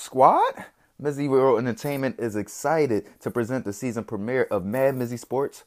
squad? Mizzy World Entertainment is excited to present the season premiere of Mad Mizzy Sports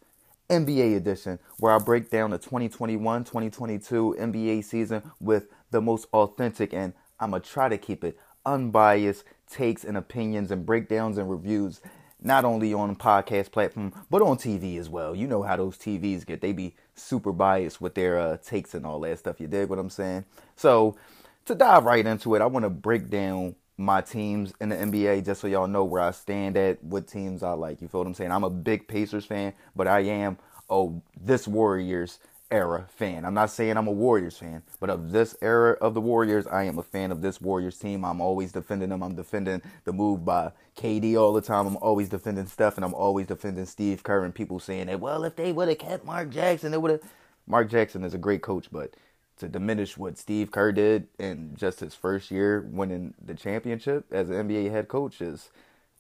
NBA Edition, where I break down the 2021 2022 NBA season with the most authentic and I'm going to try to keep it unbiased takes and opinions and breakdowns and reviews, not only on podcast platform, but on TV as well. You know how those TVs get. They be super biased with their uh, takes and all that stuff. You dig what I'm saying? So, to dive right into it, I want to break down my teams in the NBA just so y'all know where I stand at, what teams I like. You feel what I'm saying? I'm a big Pacers fan, but I am oh this Warriors era fan. I'm not saying I'm a Warriors fan, but of this era of the Warriors, I am a fan of this Warriors team. I'm always defending them. I'm defending the move by KD all the time. I'm always defending Steph, and I'm always defending Steve Kerr. And people saying that, well, if they would have kept Mark Jackson, they would have. Mark Jackson is a great coach, but to diminish what Steve Kerr did in just his first year winning the championship as an NBA head coach is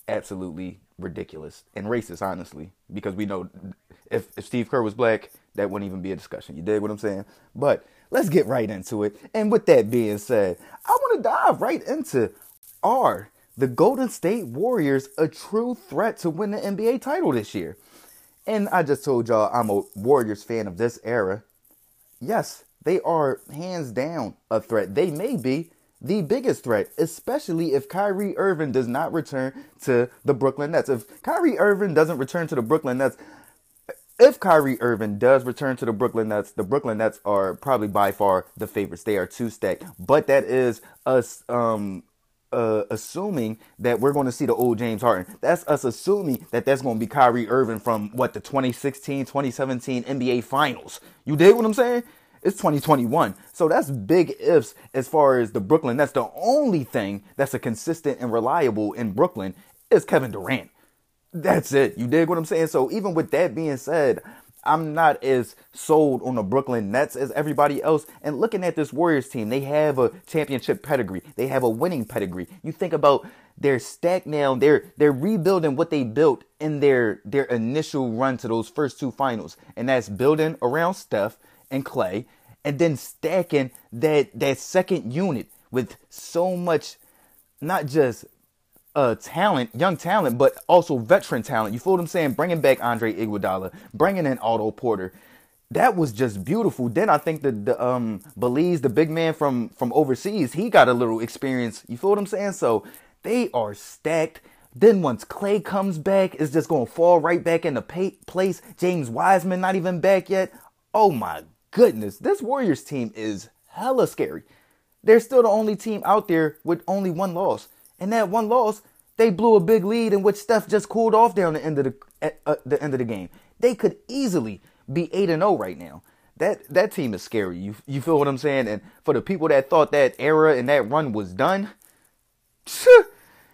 absolutely ridiculous and racist, honestly, because we know if, if Steve Kerr was black, that wouldn't even be a discussion. You dig what I'm saying? But let's get right into it. And with that being said, I want to dive right into are the Golden State Warriors a true threat to win the NBA title this year? And I just told y'all I'm a Warriors fan of this era. Yes, they are hands down a threat. They may be the biggest threat, especially if Kyrie Irving does not return to the Brooklyn Nets. If Kyrie Irving doesn't return to the Brooklyn Nets, if Kyrie Irving does return to the Brooklyn Nets, the Brooklyn Nets are probably by far the favorites. They are two stacked, but that is us um uh, assuming that we're going to see the old James Harden. That's us assuming that that's going to be Kyrie Irving from what the 2016, 2017 NBA Finals. You dig what I'm saying? It's 2021. So that's big ifs as far as the Brooklyn. That's the only thing that's a consistent and reliable in Brooklyn is Kevin Durant. That's it. You dig what I'm saying? So even with that being said, I'm not as sold on the Brooklyn Nets as everybody else. And looking at this Warriors team, they have a championship pedigree. They have a winning pedigree. You think about their stack now, they're they're rebuilding what they built in their their initial run to those first two finals. And that's building around Steph and Klay, and then stacking that that second unit with so much, not just uh talent, young talent, but also veteran talent. You feel what I'm saying? Bringing back Andre Iguodala, bringing in Otto Porter. That was just beautiful. Then I think that the um Belize, the big man from from overseas, he got a little experience. You feel what I'm saying? So they are stacked. Then once Klay comes back, it's just gonna fall right back into place. James Wiseman not even back yet. Oh my goodness, this Warriors team is hella scary. They're still the only team out there with only one loss. And that one loss, they blew a big lead in which Steph just cooled off down the end of the at, uh, the end of the game. They could easily be 8 and 0 right now. That that team is scary. You you feel what I'm saying? And for the people that thought that era and that run was done,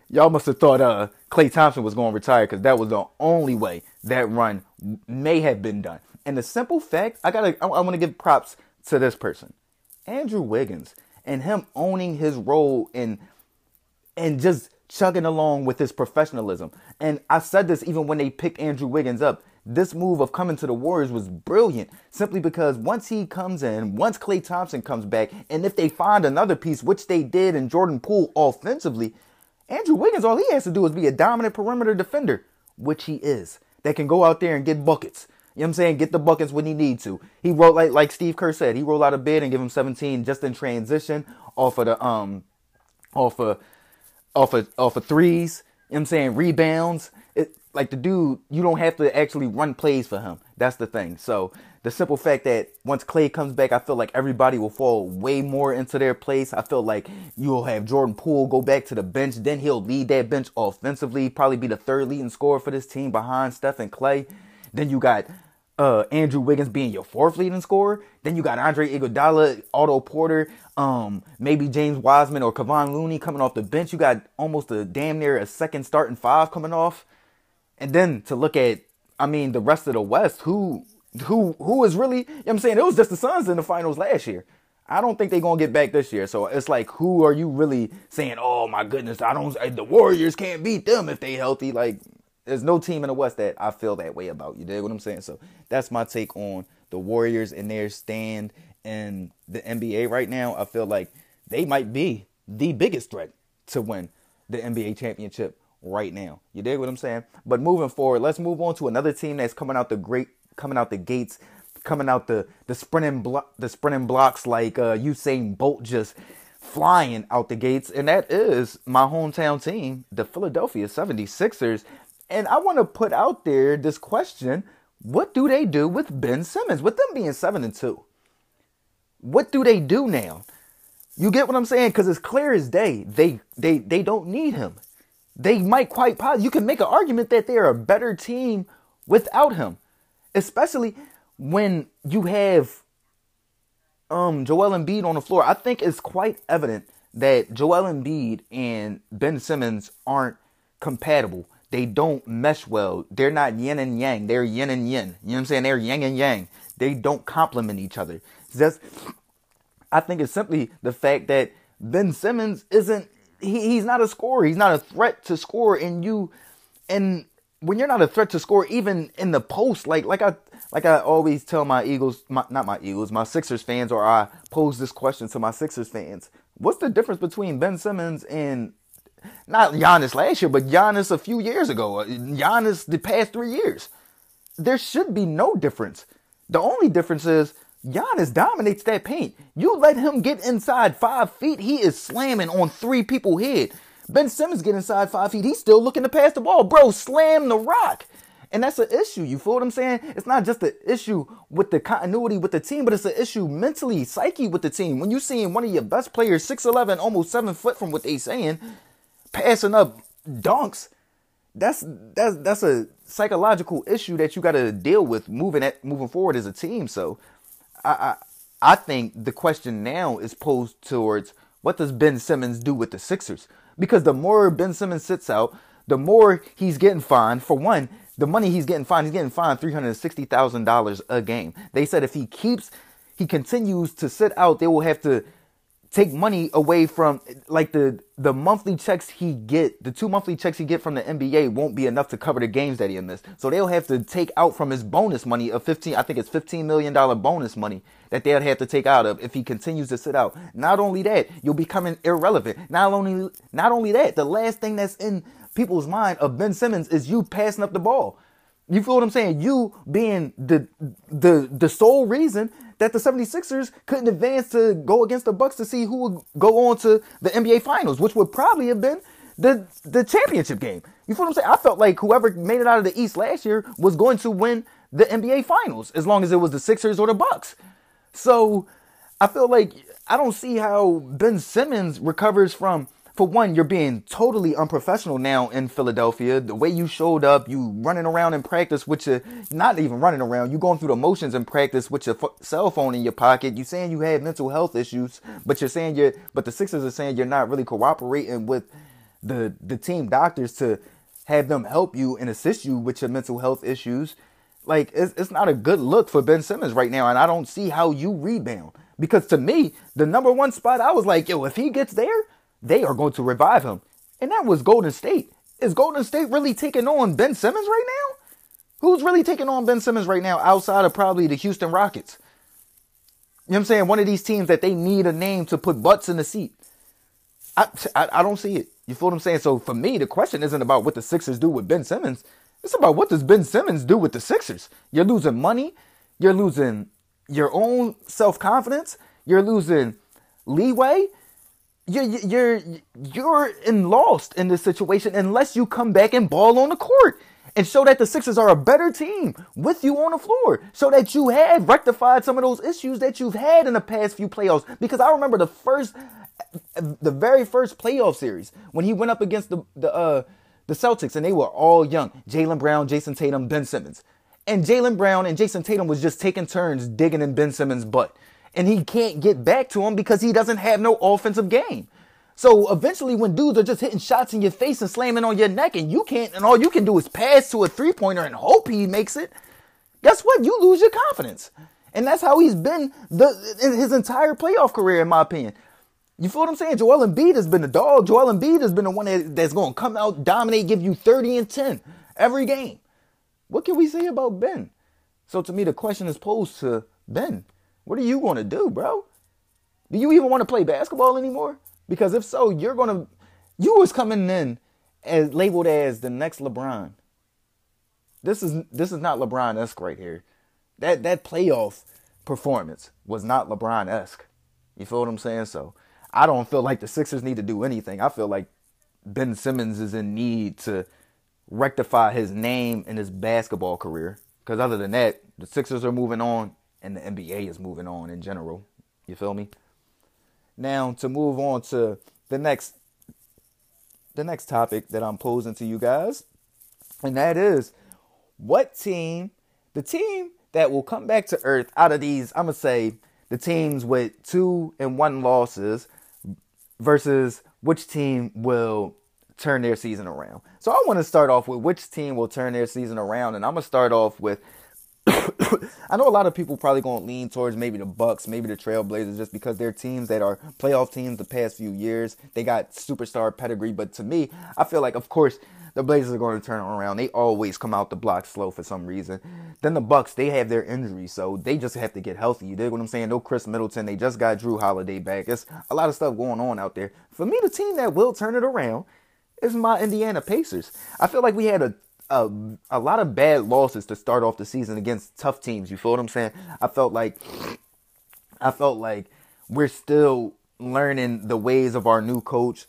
y'all must have thought uh Klay Thompson was going to retire cuz that was the only way that run may have been done. And the simple fact, I gotta, I, I want to give props to this person, Andrew Wiggins, and him owning his role in, and just chugging along with his professionalism. And I said this even when they picked Andrew Wiggins up. This move of coming to the Warriors was brilliant simply because once he comes in, once Klay Thompson comes back, and if they find another piece, which they did in Jordan Poole offensively, Andrew Wiggins, all he has to do is be a dominant perimeter defender, which he is, that can go out there and get buckets. You know what I'm saying? Get the buckets when he needs to. He wrote like like Steve Kerr said, he rolled out of bed and give him 17 just in transition off of the um off of off of off of threes. You know what I'm saying? Rebounds. Like the dude, you don't have to actually run plays for him. That's the thing. So the simple fact that once Klay comes back, I feel like everybody will fall way more into their place. I feel like you'll have Jordan Poole go back to the bench, then he'll lead that bench offensively, probably be the third leading scorer for this team behind Steph and Klay. Then you got uh, Andrew Wiggins being your fourth leading scorer. Then you got Andre Iguodala, Otto Porter, um, maybe James Wiseman or Kevon Looney coming off the bench. You got almost a damn near a second starting five coming off. And then to look at, I mean, the rest of the West, who who who is really, you know what I'm saying? It was just the Suns in the finals last year. I don't think they're gonna get back this year. So it's like, who are you really saying? Oh my goodness, I don't. The Warriors can't beat them if they healthy. Like there's no team in the West that I feel that way about. You dig what I'm saying? So that's my take on the Warriors and their stand in the NBA right now. I feel like they might be the biggest threat to win the NBA championship right now. You dig what I'm saying? But moving forward, let's move on to another team that's coming out the great coming out the gates, coming out the the sprinting block the sprinting blocks like uh Usain Bolt just flying out the gates, and that is my hometown team, the Philadelphia 76ers. And I want to put out there this question what do they do with Ben Simmons? With them being 7 and 2, what do they do now? You get what I'm saying? Because it's clear as day. They they they don't need him. They might quite possibly. You can make an argument that they're a better team without him, especially when you have um Joel Embiid on the floor. I think it's quite evident that Joel Embiid and Ben Simmons aren't compatible. They don't mesh well. They're not yin and yang. They're yin and yin. You know what I'm saying? They're yang and yang. They don't complement each other. That's I think it's simply the fact that Ben Simmons isn't he, he's not a scorer. He's not a threat to score and you and when you're not a threat to score even in the post like like I like I always tell my Eagles my, not my Eagles, my Sixers fans or I pose this question to my Sixers fans. What's the difference between Ben Simmons and not Giannis last year, but Giannis a few years ago, uh, Giannis the past three years. There should be no difference. The only difference is Giannis dominates that paint. You let him get inside five feet, he is slamming on three people head. Ben Simmons get inside five feet, he's still looking to pass the ball. Bro, slam the rock. And that's an issue. You feel what I'm saying? It's not just an issue with the continuity with the team, but it's an issue mentally, psyche with the team. When you're seeing one of your best players, 6'11, almost seven foot from what they saying, passing up dunks, that's that's that's a psychological issue that you got to deal with moving at moving forward as a team. So, I, I think the question now is posed towards what does Ben Simmons do with the Sixers? Because the more Ben Simmons sits out, the more he's getting fined. For one, the money he's getting fined, he's getting fined three hundred sixty thousand dollars a game. They said if he keeps, he continues to sit out, they will have to take money away from like the the monthly checks he get the two monthly checks he get from the NBA won't be enough to cover the games that he missed. So they'll have to take out from his bonus money of 15 I think it's 15 million dollar bonus money that they'll have to take out of if he continues to sit out. Not only that, you'll becoming irrelevant. Not only not only that, the last thing that's in people's mind of Ben Simmons is you passing up the ball. You feel what I'm saying? You being the the the sole reason that the 76ers couldn't advance to go against the Bucks to see who would go on to the NBA finals, which would probably have been the the championship game. You feel what I'm saying? I felt like whoever made it out of the East last year was going to win the NBA finals as long as it was the Sixers or the Bucks. So I feel like I don't see how Ben Simmons recovers from for one, you're being totally unprofessional now in Philadelphia. The way you showed up, you running around in practice with your, not even running around, you going through the motions in practice with your f- cell phone in your pocket. You saying you had mental health issues, but you're saying you're, but the Sixers are saying you're not really cooperating with the the team doctors to have them help you and assist you with your mental health issues. Like it's, it's not a good look for Ben Simmons right now, and I don't see how you rebound. Because to me, the number one spot, I was like, yo, if he gets there, they are going to revive him. And that was Golden State. Is Golden State really taking on Ben Simmons right now? Who's really taking on Ben Simmons right now outside of probably the Houston Rockets? You know what I'm saying? One of these teams that they need a name to put butts in the seat. I, I, I don't see it. You feel what I'm saying? So for me, the question isn't about what the Sixers do with Ben Simmons. It's about what does Ben Simmons do with the Sixers. You're losing money. You're losing your own self confidence. You're losing leeway you're you're you're in lost in this situation unless you come back and ball on the court and show that the Sixers are a better team with you on the floor, so that you have rectified some of those issues that you've had in the past few playoffs. Because I remember the first, the very first playoff series when he went up against the the uh, the Celtics and they were all young: Jaylen Brown, Jayson Tatum, Ben Simmons, and Jaylen Brown and Jayson Tatum was just taking turns digging in Ben Simmons' butt and he can't get back to him because he doesn't have no offensive game. So eventually, when dudes are just hitting shots in your face and slamming on your neck, and you can't, and all you can do is pass to a three pointer and hope he makes it, guess what? You lose your confidence. And that's how he's been the his entire playoff career, in my opinion. You feel what I'm saying? Joel Embiid has been the dog. Joel Embiid has been the one that, that's going to come out, dominate, give you 30 and 10 every game. What can we say about Ben? So to me, the question is posed to Ben. What are you going to do, bro? Do you even want to play basketball anymore? Because if so, you're going to You was coming in as labeled as the next LeBron. This is this is not LeBron esque right here. That that playoff performance was not LeBron esque. You feel what I'm saying? So I don't feel like the Sixers need to do anything. I feel like Ben Simmons is in need to rectify his name and his basketball career. Because other than that, the Sixers are moving on and the NBA is moving on in general. You feel me? Now to move on to the next the next topic that I'm posing to you guys, and that is what team, the team that will come back to earth out of these, I'm gonna say the teams with two and one losses versus which team will turn their season around. So I want to start off with which team will turn their season around, and I'm gonna start off with. I know a lot of people probably gonna lean towards maybe the Bucks, maybe the Trailblazers, just because they're teams that are playoff teams the past few years. They got superstar pedigree, but to me, I feel like, of course, the Blazers are going to turn around. They always come out the block slow for some reason. Then the Bucks, they have their injuries, so they just have to get healthy. You dig what I'm saying? No Khris Middleton. They just got Jrue Holiday back. It's a lot of stuff going on out there. For me, the team that will turn it around is my Indiana Pacers. I feel like we had a a, a lot of bad losses to start off the season against tough teams. You feel what I'm saying? I felt like I felt like we're still learning the ways of our new coach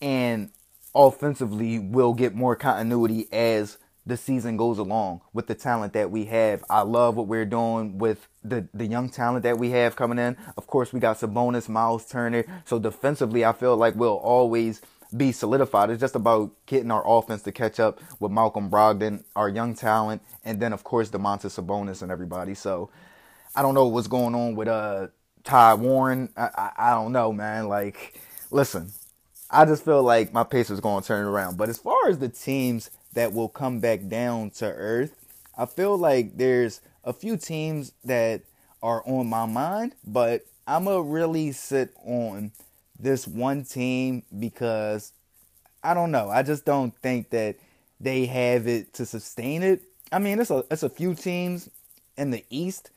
and offensively we'll get more continuity as the season goes along with the talent that we have. I love what we're doing with the, the young talent that we have coming in. Of course, we got Sabonis, Miles Turner. So defensively, I feel like we'll always be solidified. It's just about getting our offense to catch up with Malcolm Brogdon, our young talent, and then of course Domantas Sabonis and everybody. So I don't know what's going on with uh Ty Warren. I, I, I don't know, man. Like, listen, I just feel like my Pacers going to turn around. But as far as the teams that will come back down to earth, I feel like there's a few teams that are on my mind, but I'm to really sit on this one team because I don't know. I just don't think that they have it to sustain it. I mean, it's a it's a few teams in the East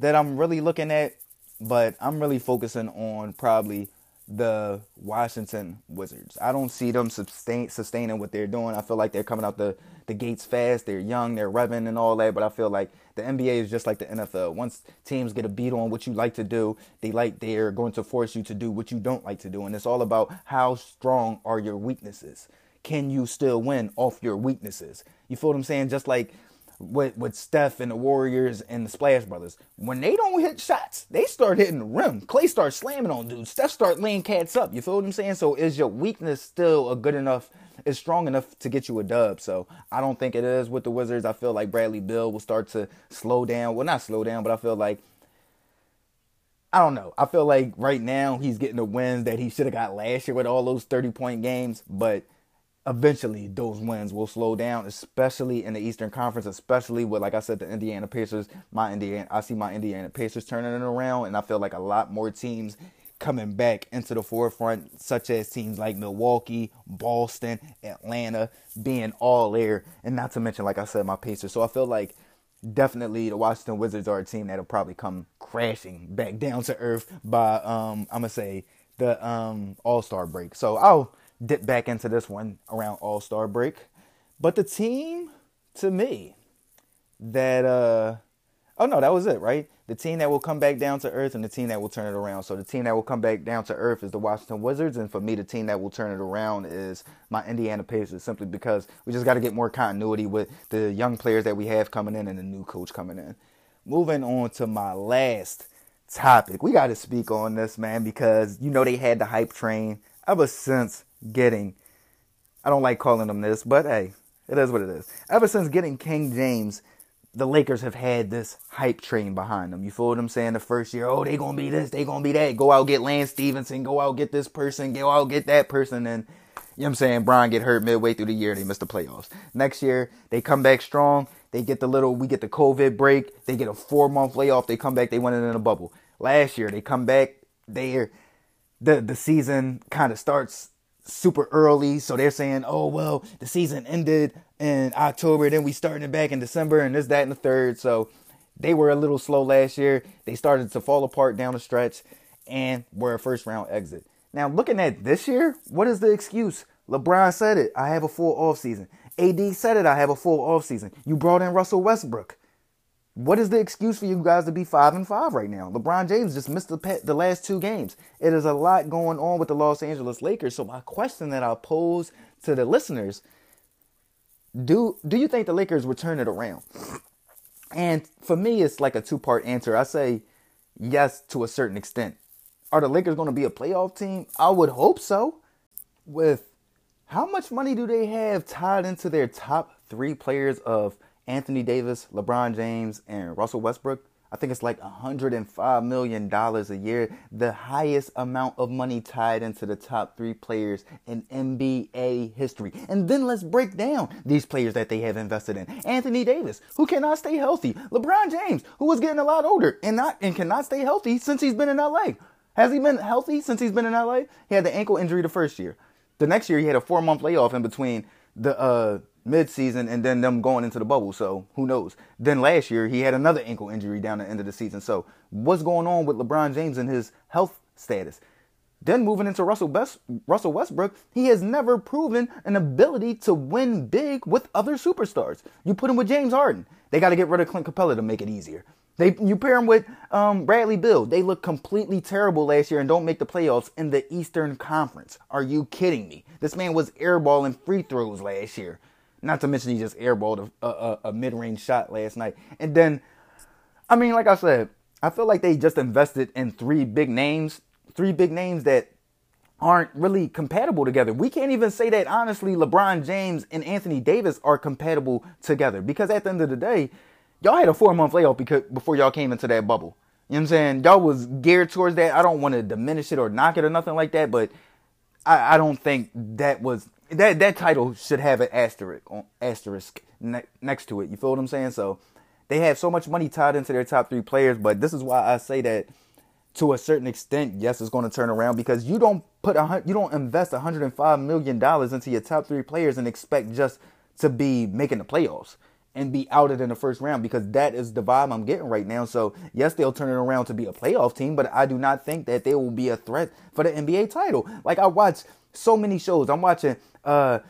that I'm really looking at, but I'm really focusing on probably the Washington Wizards. I don't see them sustain, sustaining what they're doing. I feel like they're coming out the, the gates fast. They're young, they're revving and all that. But I feel like the NBA is just like the NFL. Once teams get a beat on what you like to do, they like they're going to force you to do what you don't like to do. And it's all about how strong are your weaknesses. Can you still win off your weaknesses? You feel what I'm saying? Just like with with Steph and the Warriors and the Splash Brothers. When they don't hit shots, they start hitting the rim. Klay starts slamming on dudes. Steph start laying cats up. You feel what I'm saying? So is your weakness still a good enough? Is strong enough to get you a dub? So I don't think it is with the Wizards. I feel like Bradley Beal will start to slow down. Well, not slow down, but I feel like I don't know. I feel like right now he's getting the wins that he should have got last year with all those 30 point games, but eventually those wins will slow down, especially in the Eastern Conference, especially with, like I said, the Indiana Pacers. My Indiana, I see my Indiana Pacers turning it around, and I feel like a lot more teams coming back into the forefront, such as teams like Milwaukee, Boston, Atlanta, being all there, and not to mention, like I said, my Pacers. So I feel like definitely the Washington Wizards are a team that'll probably come crashing back down to earth by, um, I'm gonna say the um, All Star break. So I'll dip back into this one around All Star break. But the team, to me, that uh oh no, that was it, right? The team that will come back down to earth and the team that will turn it around. So the team that will come back down to earth is the Washington Wizards, and for me, the team that will turn it around is my Indiana Pacers, simply because we just got to get more continuity with the young players that we have coming in and the new coach coming in. Moving on to my last topic, we got to speak on this, man, because you know they had the hype train ever since getting, I don't like calling them this, but hey, it is what it is. Ever since getting King James, the Lakers have had this hype train behind them. You feel what I'm saying? The first year, oh, they gonna be this, they gonna be that. Go out get Lance Stephenson, go out get this person, go out get that person, and you know what I'm saying? Brian get hurt midway through the year, they miss the playoffs. Next year, they come back strong. They get the little, we get the COVID break. They get a four month layoff. They come back, they win it in a bubble. Last year, they come back, they're the the season kind of starts super early. So they're saying, oh, well, the season ended in October, then we started it back in December, and this, that, and the third. So they were a little slow last year. They started to fall apart down the stretch and were a first round exit. Now, looking at this year, what is the excuse? LeBron said it. I have a full off season. AD said it. I have a full off season. You brought in Russell Westbrook. What is the excuse for you guys to be five and five right now? LeBron James just missed the the last two games. It is a lot going on with the Los Angeles Lakers. So my question that I pose to the listeners: Do do you think the Lakers will turn it around? And for me, it's like a two part answer. I say yes to a certain extent. Are the Lakers going to be a playoff team? I would hope so. With how much money do they have tied into their top three players of Anthony Davis, LeBron James, and Russell Westbrook. I think it's like $105 million a year, the highest amount of money tied into the top three players in NBA history. And then let's break down these players that they have invested in. Anthony Davis, who cannot stay healthy. LeBron James, who was getting a lot older and not and cannot stay healthy since he's been in LA. Has he been healthy since he's been in LA? He had the ankle injury the first year. The next year he had a four month layoff in between the uh mid-season and then them going into the bubble. So who knows? Then last year he had another ankle injury down the end of the season. So what's going on with LeBron James and his health status? Then moving into Russell Best, Russell Westbrook, he has never proven an ability to win big with other superstars. You put him with James Harden, they got to get rid of Clint Capela to make it easier. They you pair him with um, Bradley Beal. They look completely terrible last year and don't make the playoffs in the Eastern Conference. Are you kidding me? This man was airballing free throws last year. Not to mention he just airballed a, a, a mid range shot last night. And then, I mean, like I said, I feel like they just invested in three big names, three big names that aren't really compatible together. We can't even say that honestly LeBron James and Anthony Davis are compatible together because at the end of the day, y'all had a four month layoff because before y'all came into that bubble. You know what I'm saying? Y'all was geared towards that. I don't want to diminish it or knock it or nothing like that, but I, I don't think that was that that title should have an asterisk on, asterisk ne- next to it. You feel what I'm saying? So they have so much money tied into their top three players, but this is why I say that to a certain extent, yes, it's going to turn around because you don't put a you don't invest 105 million dollars into your top three players and expect just to be making the playoffs and be outed in the first round because that is the vibe I'm getting right now. So yes, they'll turn it around to be a playoff team, but I do not think that they will be a threat for the NBA title. Like I watch so many shows. I'm watching uh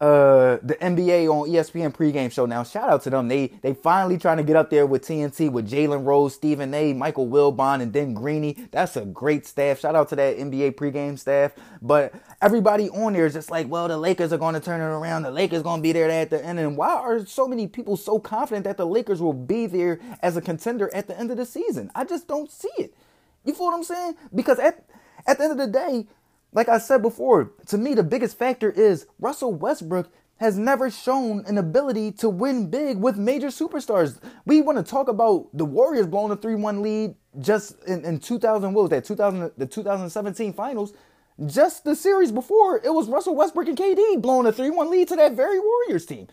uh the NBA on ESPN pregame show now. Shout out to them. They they finally trying to get up there with TNT with Jalen Rose, Stephen A, Michael Wilbon, and then Greeny. That's a great staff. Shout out to that NBA pregame staff. But everybody on there is just like, well, the Lakers are going to turn it around. The Lakers going to be there at the end. And why are so many people so confident that the Lakers will be there as a contender at the end of the season? I just don't see it. You feel what I'm saying? Because at at the end of the day, like I said before, to me, the biggest factor is Russell Westbrook has never shown an ability to win big with major superstars. We want to talk about the Warriors blowing a 3 1 lead just in, in 2000, what was that, 2000, the 2017 finals. Just the series before, it was Russell Westbrook and KD blowing a 3 1 lead to that very Warriors team.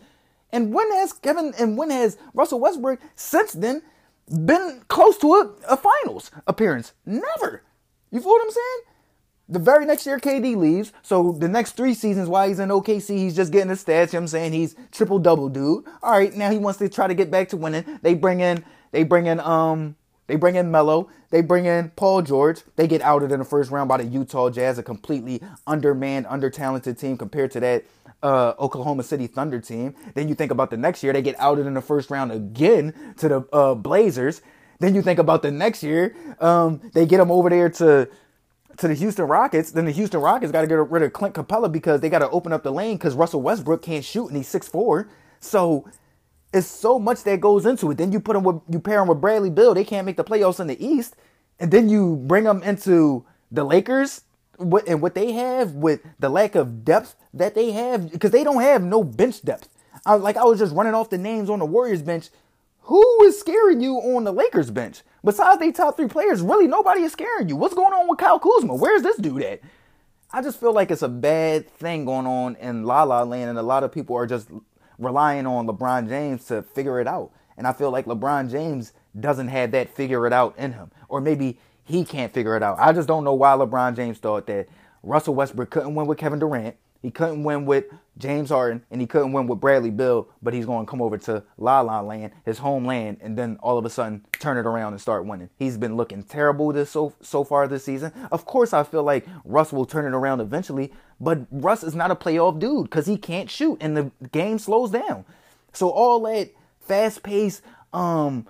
And when has Kevin and when has Russell Westbrook since then been close to a, a finals appearance? Never. You feel what I'm saying? The very next year, KD leaves. So the next three seasons, while he's in OKC, he's just getting the stats. You know I'm saying he's triple double dude. All right, now he wants to try to get back to winning. They bring in, they bring in, um, they bring in Melo. They bring in Paul George. They get outed in the first round by the Utah Jazz, a completely undermanned, under-talented team compared to that uh, Oklahoma City Thunder team. Then you think about the next year, they get outed in the first round again to the uh, Blazers. Then you think about the next year, um, they get them over there to to the Houston Rockets, then the Houston Rockets got to get rid of Clint Capela because they got to open up the lane because Russell Westbrook can't shoot and he's six four. So it's so much that goes into it. Then you put him with you pair him with Bradley Beal, they can't make the playoffs in the East, and then you bring them into the Lakers and what they have with the lack of depth that they have because they don't have no bench depth. I, like I was just running off the names on the Warriors bench. Who is scaring you on the Lakers bench? Besides they top three players, really nobody is scaring you. What's going on with Kyle Kuzma? Where's this dude at? I just feel like it's a bad thing going on in La La Land, and a lot of people are just relying on LeBron James to figure it out. And I feel like LeBron James doesn't have that figure it out in him, or maybe he can't figure it out. I just don't know why LeBron James thought that Russell Westbrook couldn't win with Kevin Durant. He couldn't win with James Harden and he couldn't win with Bradley Beal, but he's going to come over to La La Land, his homeland, and then all of a sudden turn it around and start winning. He's been looking terrible this so so far this season. Of course, I feel like Russ will turn it around eventually, but Russ is not a playoff dude because he can't shoot and the game slows down. So all that fast pace, um,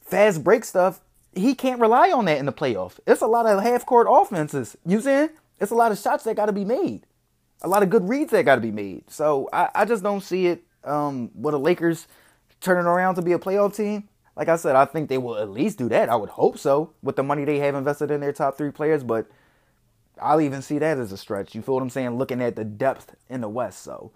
fast break stuff, he can't rely on that in the playoff. It's a lot of half court offenses. You see? It's a lot of shots that got to be made a lot of good reads that got to be made. So I, I just don't see it um, with the Lakers turning around to be a playoff team. Like I said, I think they will at least do that. I would hope so with the money they have invested in their top three players, but I'll even see that as a stretch. You feel what I'm saying? Looking at the depth in the West. So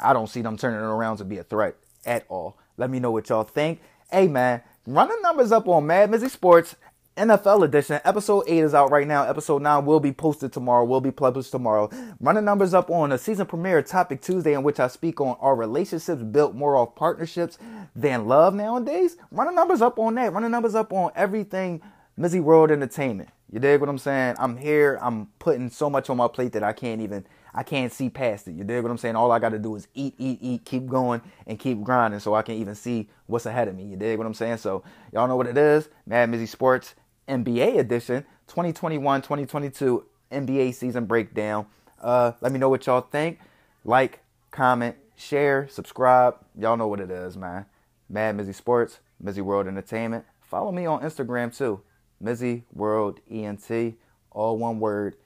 I don't see them turning around to be a threat at all. Let me know what y'all think. Hey man, run the numbers up on Mad Mizzy Sports NFL edition. Episode 8 is out right now. Episode 9 will be posted tomorrow, will be published tomorrow. Running numbers up on a season premiere Topic Tuesday, in which I speak on are relationships built more off partnerships than love nowadays? Running numbers up on that. Running numbers up on everything Mizzy World Entertainment. You dig what I'm saying? I'm here. I'm putting so much on my plate that I can't even I can't see past it. You dig what I'm saying? All I got to do is eat, eat, eat, keep going, and keep grinding so I can even see what's ahead of me. You dig what I'm saying? So, y'all know what it is. Mad Mizzy Sports. NBA edition 2021 2022 NBA season breakdown. Uh, let me know what y'all think. Like, comment, share, subscribe. Y'all know what it is, man. Mad Mizzy Sports, Mizzy World Entertainment. Follow me on Instagram too. Mizzy World ENT, all one word.